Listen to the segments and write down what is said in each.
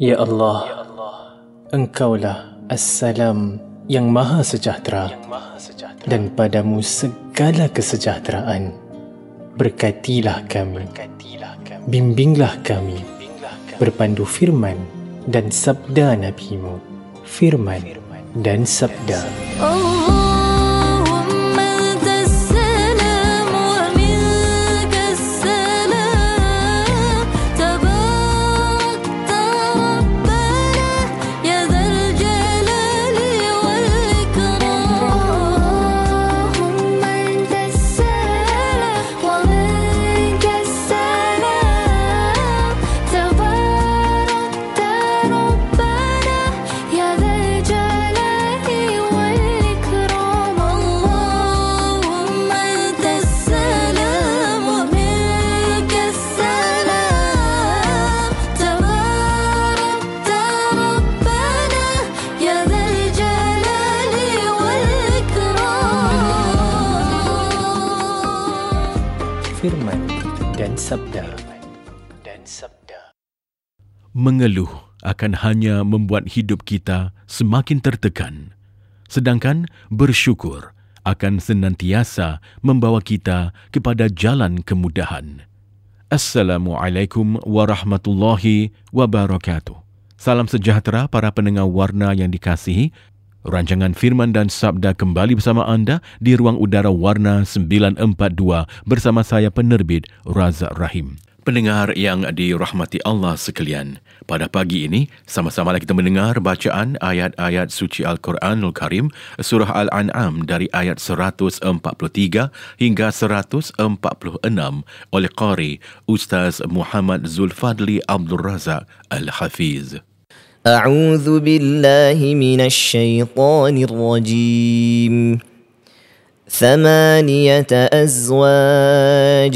Ya Allah, Engkaulah Assalam yang Maha Sejahtera dan padamu segala kesejahteraan. Berkatilah kami, bimbinglah kami berpandu firman dan sabda NabiMu, Firman dan sabda. Oh. Mengeluh akan hanya membuat hidup kita semakin tertekan. Sedangkan bersyukur akan senantiasa membawa kita kepada jalan kemudahan. Assalamualaikum warahmatullahi wabarakatuh. Salam sejahtera para pendengar warna yang dikasihi. Rancangan Firman dan Sabda kembali bersama anda di ruang udara warna 942 bersama saya penerbit Razak Rahim. Pendengar yang dirahmati Allah sekalian, pada pagi ini sama-sama kita mendengar bacaan ayat-ayat suci Al-Quranul Karim surah Al-An'am dari ayat 143 hingga 146 oleh Qari Ustaz Muhammad Zulfadli Abdul Razak Al-Hafiz. أعوذ بالله من الشيطان الرجيم ثمانية أزواج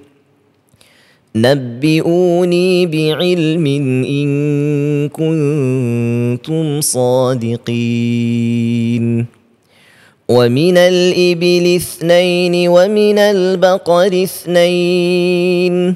نبئوني بعلم إن كنتم صادقين. ومن الإبل اثنين ومن البقر اثنين.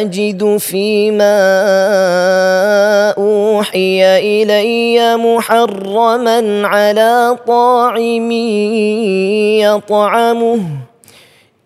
أجد فيما أوحي إلي محرما على طاعم يطعمه.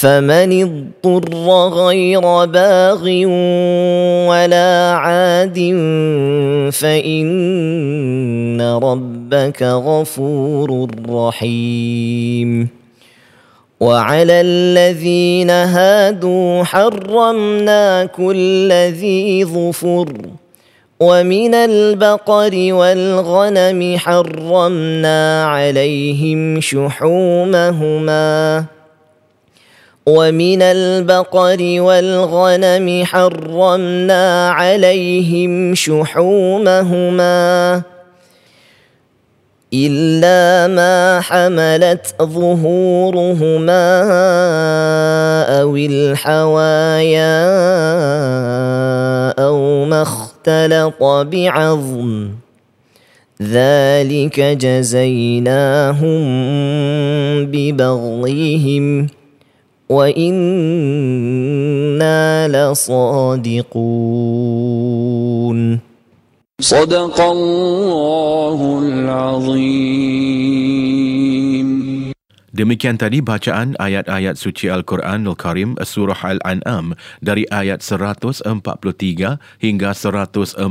فمن اضطر غير باغ ولا عاد فإن ربك غفور رحيم. وعلى الذين هادوا حرمنا كل ذي ظفر. ومن البقر والغنم حرمنا عليهم شحومهما. ومن البقر والغنم حرمنا عليهم شحومهما إلا ما حملت ظهورهما أو الحوايا أو ما اختلط بعظم. ذلك جزيناهم ببغيهم. وإنا لصادقون صدق الله العظيم Demikian tadi bacaan ayat-ayat suci Al-Quran Al-Karim Surah Al-An'am dari ayat 143 hingga 146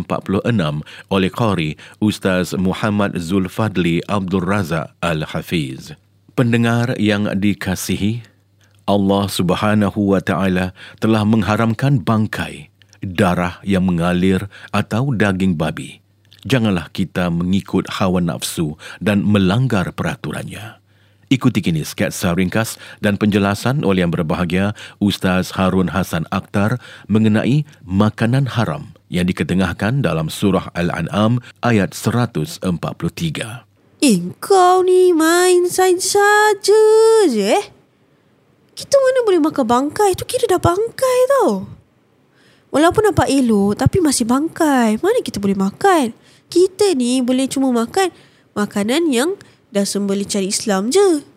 oleh Qari Ustaz Muhammad Zulfadli Abdul Razak Al-Hafiz. Pendengar yang dikasihi, Allah Subhanahu wa taala telah mengharamkan bangkai, darah yang mengalir atau daging babi. Janganlah kita mengikut hawa nafsu dan melanggar peraturannya. Ikuti kini sketsa ringkas dan penjelasan oleh yang berbahagia Ustaz Harun Hasan Akhtar mengenai makanan haram yang diketengahkan dalam surah Al-An'am ayat 143. Eh, kau ni main sains saja je eh. Kita mana boleh makan bangkai? Tu kira dah bangkai tau. Walaupun nampak elok tapi masih bangkai. Mana kita boleh makan? Kita ni boleh cuma makan makanan yang dah sembelih cari Islam je.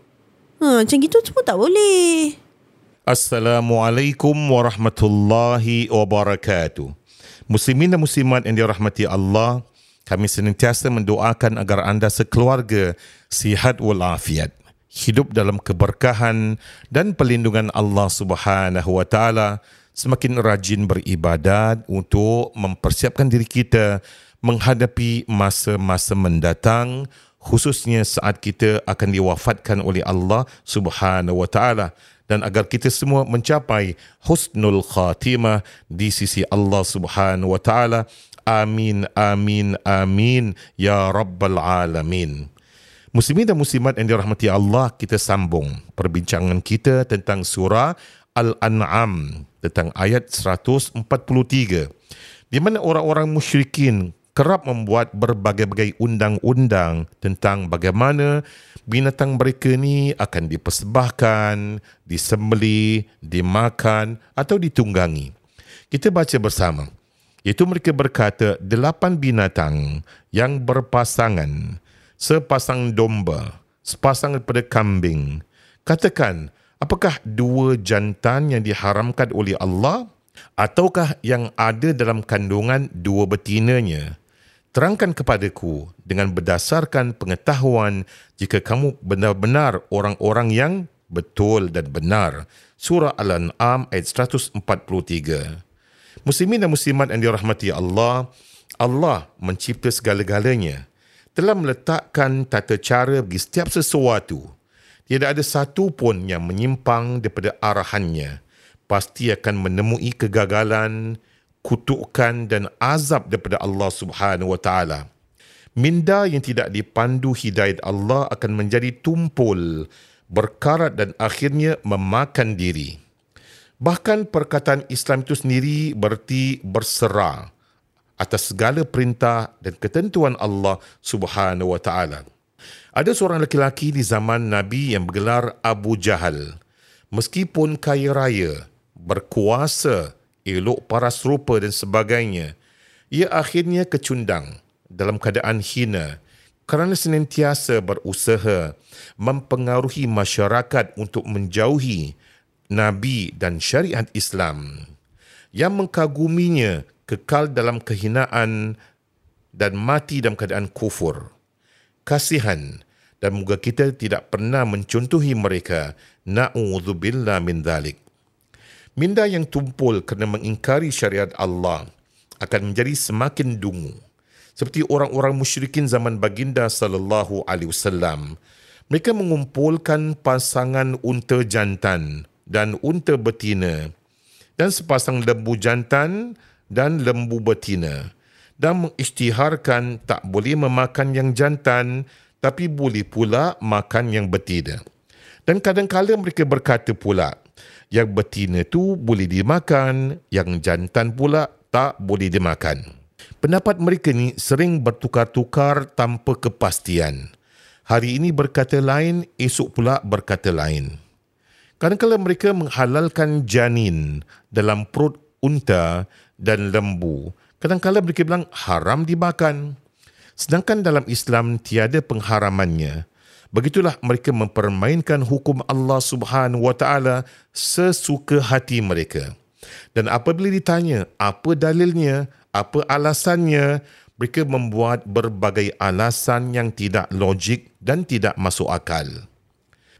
Ha, macam gitu semua tak boleh. Assalamualaikum warahmatullahi wabarakatuh. Muslimin dan muslimat yang dirahmati Allah, kami senantiasa mendoakan agar anda sekeluarga sihat walafiat, hidup dalam keberkahan dan perlindungan Allah Subhanahu wa taala, semakin rajin beribadat untuk mempersiapkan diri kita menghadapi masa-masa mendatang khususnya saat kita akan diwafatkan oleh Allah Subhanahu wa taala. Dan agar kita semua mencapai husnul khatimah di sisi Allah Subhanahu wa taala. Amin amin amin. Ya rabbal alamin Muslimin dan muslimat yang dirahmati Allah, kita sambung perbincangan kita tentang surah Al-An'am tentang ayat 143 di mana orang-orang musyrikin kerap membuat berbagai-bagai undang-undang tentang bagaimana binatang mereka ni akan dipersembahkan, disembeli, dimakan atau ditunggangi. Kita baca bersama. Iaitu mereka berkata delapan binatang yang berpasangan, sepasang domba, sepasang daripada kambing. Katakan, apakah dua jantan yang diharamkan oleh Allah ataukah yang ada dalam kandungan dua betinanya? terangkan kepadaku dengan berdasarkan pengetahuan jika kamu benar-benar orang-orang yang betul dan benar. Surah Al-An'am ayat 143. Muslimin dan muslimat yang dirahmati Allah, Allah mencipta segala-galanya. Telah meletakkan tata cara bagi setiap sesuatu. Tidak ada satu pun yang menyimpang daripada arahannya. Pasti akan menemui kegagalan, kutukan dan azab daripada Allah Subhanahu wa taala. Minda yang tidak dipandu hidayat Allah akan menjadi tumpul, berkarat dan akhirnya memakan diri. Bahkan perkataan Islam itu sendiri berarti berserah atas segala perintah dan ketentuan Allah Subhanahu wa taala. Ada seorang lelaki di zaman Nabi yang bergelar Abu Jahal. Meskipun kaya raya, berkuasa, elok paras rupa dan sebagainya, ia akhirnya kecundang dalam keadaan hina kerana senantiasa berusaha mempengaruhi masyarakat untuk menjauhi Nabi dan syariat Islam. Yang mengkaguminya kekal dalam kehinaan dan mati dalam keadaan kufur. Kasihan dan moga kita tidak pernah mencontohi mereka. Na'udzubillah min dhalik. Minda yang tumpul kerana mengingkari syariat Allah akan menjadi semakin dungu. Seperti orang-orang musyrikin zaman baginda sallallahu alaihi wasallam. Mereka mengumpulkan pasangan unta jantan dan unta betina dan sepasang lembu jantan dan lembu betina dan mengisytiharkan tak boleh memakan yang jantan tapi boleh pula makan yang betina. Dan kadang-kadang mereka berkata pula, yang betina tu boleh dimakan, yang jantan pula tak boleh dimakan. Pendapat mereka ni sering bertukar-tukar tanpa kepastian. Hari ini berkata lain, esok pula berkata lain. Kadang-kadang mereka menghalalkan janin dalam perut unta dan lembu. Kadang-kadang mereka bilang haram dimakan. Sedangkan dalam Islam tiada pengharamannya. Begitulah mereka mempermainkan hukum Allah Subhanahu Wa Taala sesuka hati mereka. Dan apabila ditanya apa dalilnya, apa alasannya, mereka membuat berbagai alasan yang tidak logik dan tidak masuk akal.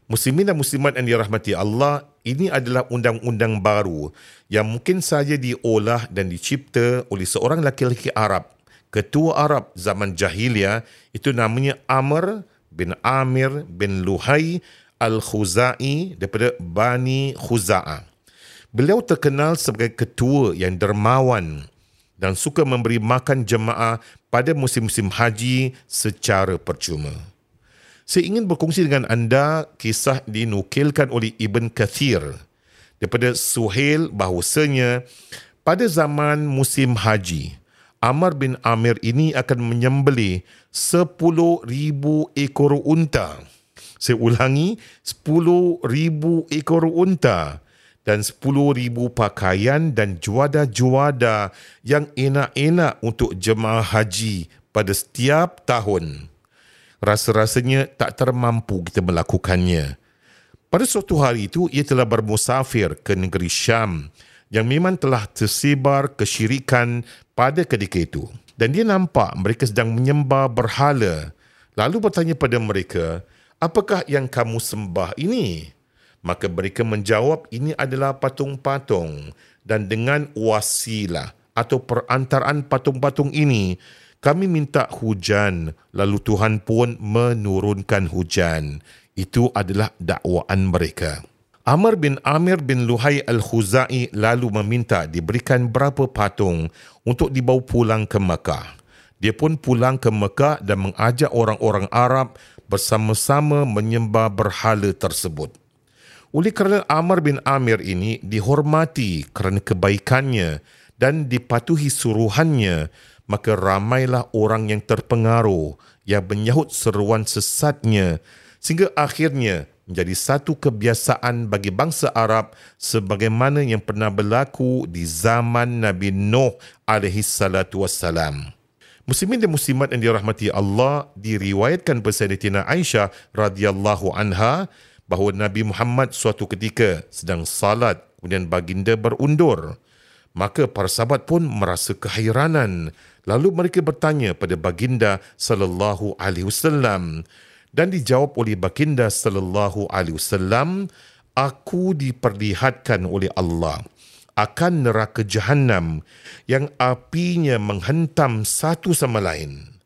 Muslimin dan muslimat yang dirahmati Allah, ini adalah undang-undang baru yang mungkin saja diolah dan dicipta oleh seorang lelaki Arab, ketua Arab zaman jahiliah, itu namanya Amr bin Amir bin Luhai Al-Khuzai daripada Bani Khuza'ah. Beliau terkenal sebagai ketua yang dermawan dan suka memberi makan jemaah pada musim-musim haji secara percuma. Saya ingin berkongsi dengan anda kisah dinukilkan oleh Ibn Kathir daripada Suhail bahawasanya pada zaman musim haji, Amr bin Amir ini akan menyembelih 10,000 ekor unta. Saya ulangi, 10,000 ekor unta dan 10,000 pakaian dan juada-juada yang enak-enak untuk jemaah haji pada setiap tahun. Rasa-rasanya tak termampu kita melakukannya. Pada suatu hari itu, ia telah bermusafir ke negeri Syam yang memang telah tersebar kesyirikan pada ketika itu. Dan dia nampak mereka sedang menyembah berhala. Lalu bertanya pada mereka, apakah yang kamu sembah ini? Maka mereka menjawab, ini adalah patung-patung. Dan dengan wasilah atau perantaraan patung-patung ini, kami minta hujan, lalu Tuhan pun menurunkan hujan. Itu adalah dakwaan mereka. Amr bin Amir bin Luhai Al-Khuzai lalu meminta diberikan berapa patung untuk dibawa pulang ke Mekah. Dia pun pulang ke Mekah dan mengajak orang-orang Arab bersama-sama menyembah berhala tersebut. Oleh kerana Amr bin Amir ini dihormati kerana kebaikannya dan dipatuhi suruhannya, maka ramailah orang yang terpengaruh yang menyahut seruan sesatnya sehingga akhirnya menjadi satu kebiasaan bagi bangsa Arab sebagaimana yang pernah berlaku di zaman Nabi Nuh alaihi salatu wassalam. Muslimin dan muslimat yang dirahmati Allah diriwayatkan Sayyidatina Aisyah radhiyallahu anha bahawa Nabi Muhammad suatu ketika sedang salat kemudian baginda berundur. Maka para sahabat pun merasa kehairanan Lalu mereka bertanya pada baginda sallallahu alaihi wasallam dan dijawab oleh baginda sallallahu alaihi wasallam, aku diperlihatkan oleh Allah akan neraka jahanam yang apinya menghentam satu sama lain.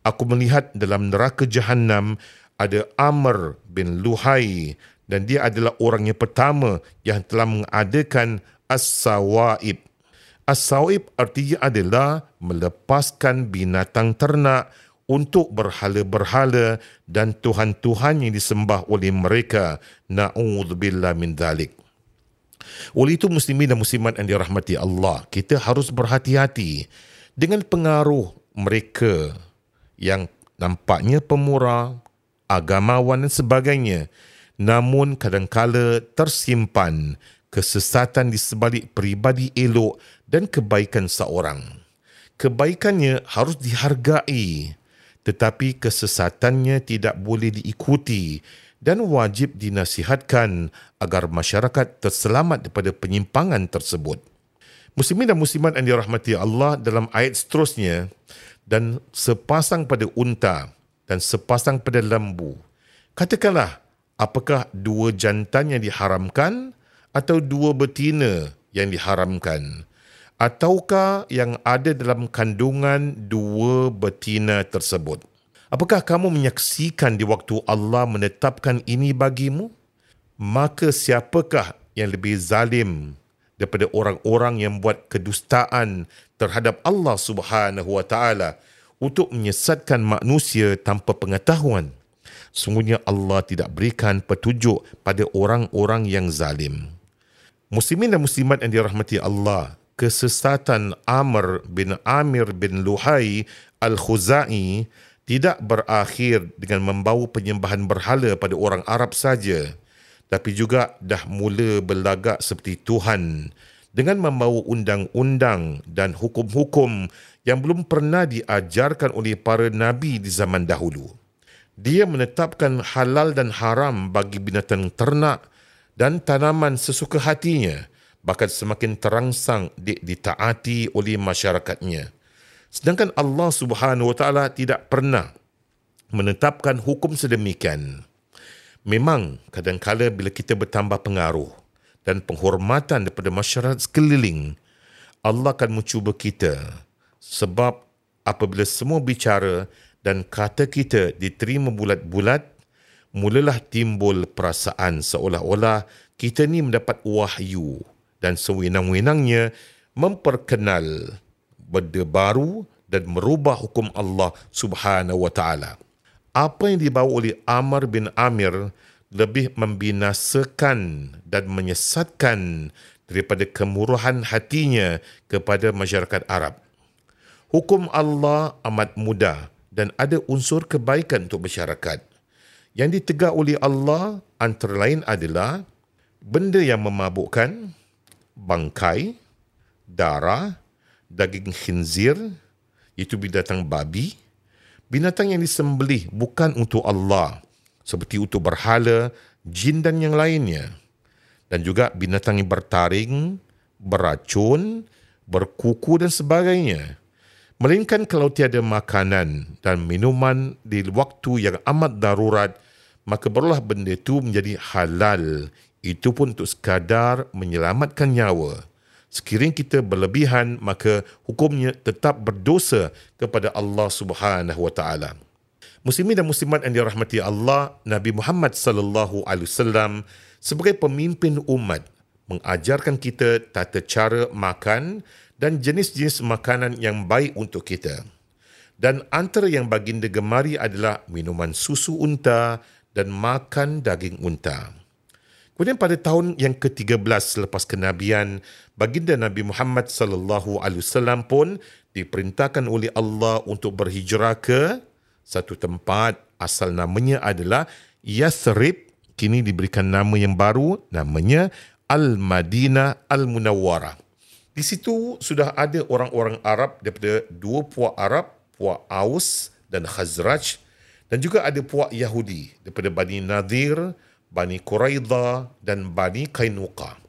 Aku melihat dalam neraka jahanam ada Amr bin Luhai dan dia adalah orang yang pertama yang telah mengadakan as-sawaib As-sawib artinya adalah melepaskan binatang ternak untuk berhala-berhala dan tuhan-tuhan yang disembah oleh mereka. Na'udzubillah min dhalik. Oleh itu muslimin dan muslimat yang dirahmati Allah, kita harus berhati-hati dengan pengaruh mereka yang nampaknya pemurah, agamawan dan sebagainya namun kadangkala tersimpan kesesatan di sebalik peribadi elok dan kebaikan seorang. Kebaikannya harus dihargai tetapi kesesatannya tidak boleh diikuti dan wajib dinasihatkan agar masyarakat terselamat daripada penyimpangan tersebut. Muslimin dan muslimat yang dirahmati Allah dalam ayat seterusnya dan sepasang pada unta dan sepasang pada lembu. Katakanlah, apakah dua jantan yang diharamkan atau dua betina yang diharamkan? Ataukah yang ada dalam kandungan dua betina tersebut? Apakah kamu menyaksikan di waktu Allah menetapkan ini bagimu? Maka siapakah yang lebih zalim daripada orang-orang yang buat kedustaan terhadap Allah Subhanahu wa taala untuk menyesatkan manusia tanpa pengetahuan? Sungguhnya Allah tidak berikan petunjuk pada orang-orang yang zalim Muslimin dan muslimat yang dirahmati Allah, kesesatan Amr bin Amir bin Luhai Al-Khuzai tidak berakhir dengan membawa penyembahan berhala pada orang Arab saja, tapi juga dah mula berlagak seperti Tuhan dengan membawa undang-undang dan hukum-hukum yang belum pernah diajarkan oleh para nabi di zaman dahulu. Dia menetapkan halal dan haram bagi binatang ternak dan tanaman sesuka hatinya, bahkan semakin terangsang di- ditaati oleh masyarakatnya. Sedangkan Allah Subhanahu Wa Taala tidak pernah menetapkan hukum sedemikian. Memang kadang-kala bila kita bertambah pengaruh dan penghormatan daripada masyarakat sekeliling, Allah akan mencuba kita sebab apabila semua bicara dan kata kita diterima bulat-bulat, mulalah timbul perasaan seolah-olah kita ni mendapat wahyu dan sewenang-wenangnya memperkenal benda baru dan merubah hukum Allah Subhanahu wa taala. Apa yang dibawa oleh Amr bin Amir lebih membinasakan dan menyesatkan daripada kemurahan hatinya kepada masyarakat Arab. Hukum Allah amat mudah dan ada unsur kebaikan untuk masyarakat. Yang ditegak oleh Allah antara lain adalah benda yang memabukkan, bangkai, darah, daging khinzir, iaitu binatang babi, binatang yang disembelih bukan untuk Allah, seperti untuk berhala, jin dan yang lainnya. Dan juga binatang yang bertaring, beracun, berkuku dan sebagainya. Melainkan kalau tiada makanan dan minuman di waktu yang amat darurat, maka barulah benda itu menjadi halal. Itu pun untuk sekadar menyelamatkan nyawa. Sekiranya kita berlebihan, maka hukumnya tetap berdosa kepada Allah Subhanahu Wa Taala. Muslimin dan muslimat yang dirahmati Allah, Nabi Muhammad sallallahu alaihi wasallam sebagai pemimpin umat mengajarkan kita tata cara makan dan jenis-jenis makanan yang baik untuk kita. Dan antara yang baginda gemari adalah minuman susu unta dan makan daging unta. Kemudian pada tahun yang ke-13 selepas kenabian, baginda Nabi Muhammad sallallahu alaihi wasallam pun diperintahkan oleh Allah untuk berhijrah ke satu tempat asal namanya adalah Yathrib kini diberikan nama yang baru namanya Al-Madinah Al-Munawwarah. Di situ sudah ada orang-orang Arab daripada dua puak Arab, puak Aus dan Khazraj dan juga ada puak Yahudi daripada Bani Nadir, Bani Quraidah dan Bani Kainuqa.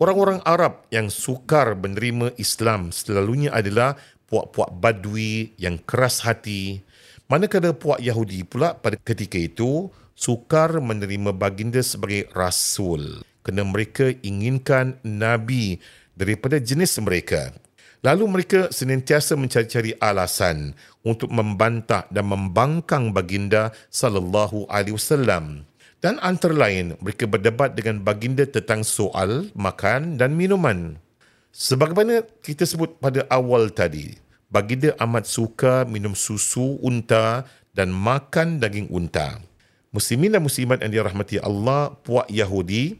Orang-orang Arab yang sukar menerima Islam selalunya adalah puak-puak Badui yang keras hati. Manakala puak Yahudi pula pada ketika itu sukar menerima baginda sebagai rasul kerana mereka inginkan nabi daripada jenis mereka. Lalu mereka senantiasa mencari-cari alasan untuk membantah dan membangkang baginda sallallahu alaihi wasallam. Dan antara lain mereka berdebat dengan baginda tentang soal makan dan minuman. Sebagaimana kita sebut pada awal tadi, baginda amat suka minum susu unta dan makan daging unta. Muslimin dan muslimat yang dirahmati Allah, puak Yahudi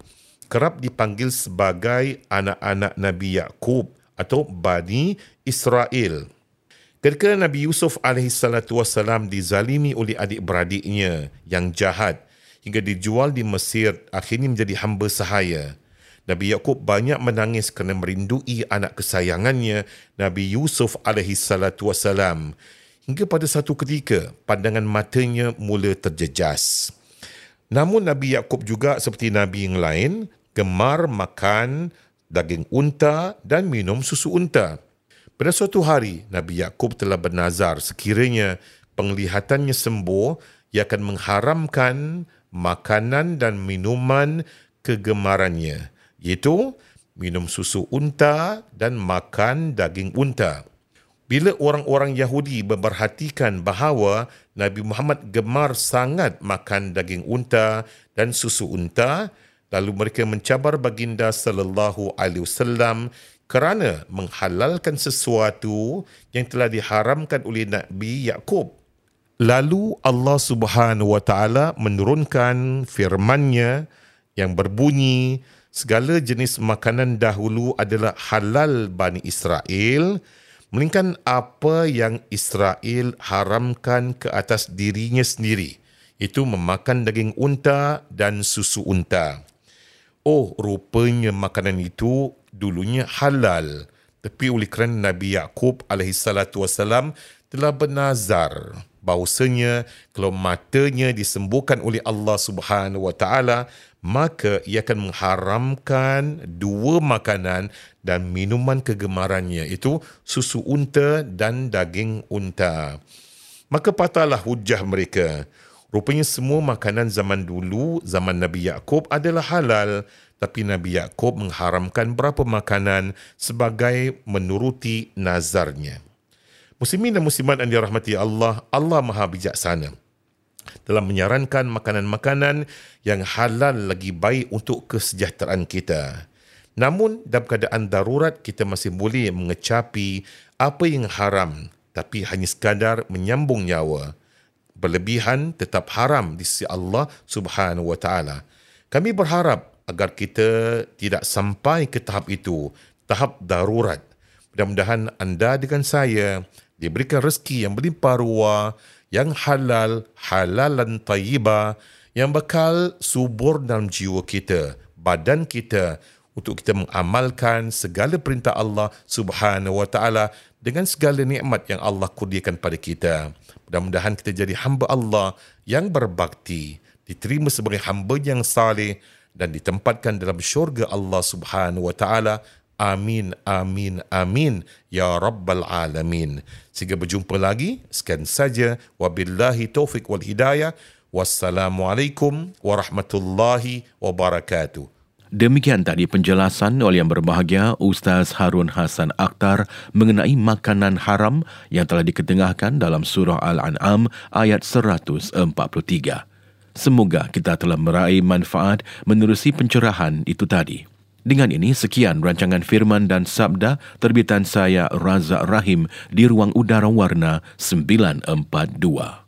kerap dipanggil sebagai anak-anak Nabi Yakub atau Bani Israel. Ketika Nabi Yusuf AS dizalimi oleh adik-beradiknya yang jahat hingga dijual di Mesir akhirnya menjadi hamba sahaya. Nabi Yakub banyak menangis kerana merindui anak kesayangannya Nabi Yusuf AS hingga pada satu ketika pandangan matanya mula terjejas. Namun Nabi Yakub juga seperti Nabi yang lain gemar makan daging unta dan minum susu unta. Pada suatu hari, Nabi Yakub telah bernazar sekiranya penglihatannya sembuh, ia akan mengharamkan makanan dan minuman kegemarannya, iaitu minum susu unta dan makan daging unta. Bila orang-orang Yahudi memperhatikan bahawa Nabi Muhammad gemar sangat makan daging unta dan susu unta, lalu mereka mencabar baginda sallallahu alaihi wasallam kerana menghalalkan sesuatu yang telah diharamkan oleh Nabi Yakub. Lalu Allah Subhanahu wa taala menurunkan firman-Nya yang berbunyi segala jenis makanan dahulu adalah halal Bani Israel melainkan apa yang Israel haramkan ke atas dirinya sendiri. Itu memakan daging unta dan susu unta. Oh, rupanya makanan itu dulunya halal. Tapi oleh kerana Nabi Yaakob alaihissalatu wassalam telah bernazar bahawasanya kalau matanya disembuhkan oleh Allah Subhanahu wa taala maka ia akan mengharamkan dua makanan dan minuman kegemarannya itu susu unta dan daging unta. Maka patahlah hujah mereka. Rupanya semua makanan zaman dulu, zaman Nabi Yaakob adalah halal. Tapi Nabi Yaakob mengharamkan berapa makanan sebagai menuruti nazarnya. Muslimin dan muslimat yang dirahmati Allah, Allah Maha Bijaksana dalam menyarankan makanan-makanan yang halal lagi baik untuk kesejahteraan kita. Namun dalam keadaan darurat kita masih boleh mengecapi apa yang haram tapi hanya sekadar menyambung nyawa. Berlebihan tetap haram di sisi Allah Subhanahu wa taala. Kami berharap agar kita tidak sampai ke tahap itu, tahap darurat. Mudah-mudahan anda dengan saya diberikan rezeki yang berlimpah ruah, yang halal, halalan tayyibah, yang bakal subur dalam jiwa kita, badan kita, untuk kita mengamalkan segala perintah Allah Subhanahu wa taala dengan segala nikmat yang Allah kurniakan pada kita. Mudah-mudahan kita jadi hamba Allah yang berbakti, diterima sebagai hamba yang saleh dan ditempatkan dalam syurga Allah Subhanahu wa taala. Amin amin amin ya rabbal alamin. Sehingga berjumpa lagi, sekian saja wabillahi taufik wal hidayah. Wassalamualaikum warahmatullahi wabarakatuh. Demikian tadi penjelasan oleh yang berbahagia Ustaz Harun Hasan Akhtar mengenai makanan haram yang telah diketengahkan dalam surah Al-An'am ayat 143. Semoga kita telah meraih manfaat menerusi pencerahan itu tadi. Dengan ini, sekian rancangan firman dan sabda terbitan saya Razak Rahim di Ruang Udara Warna 942.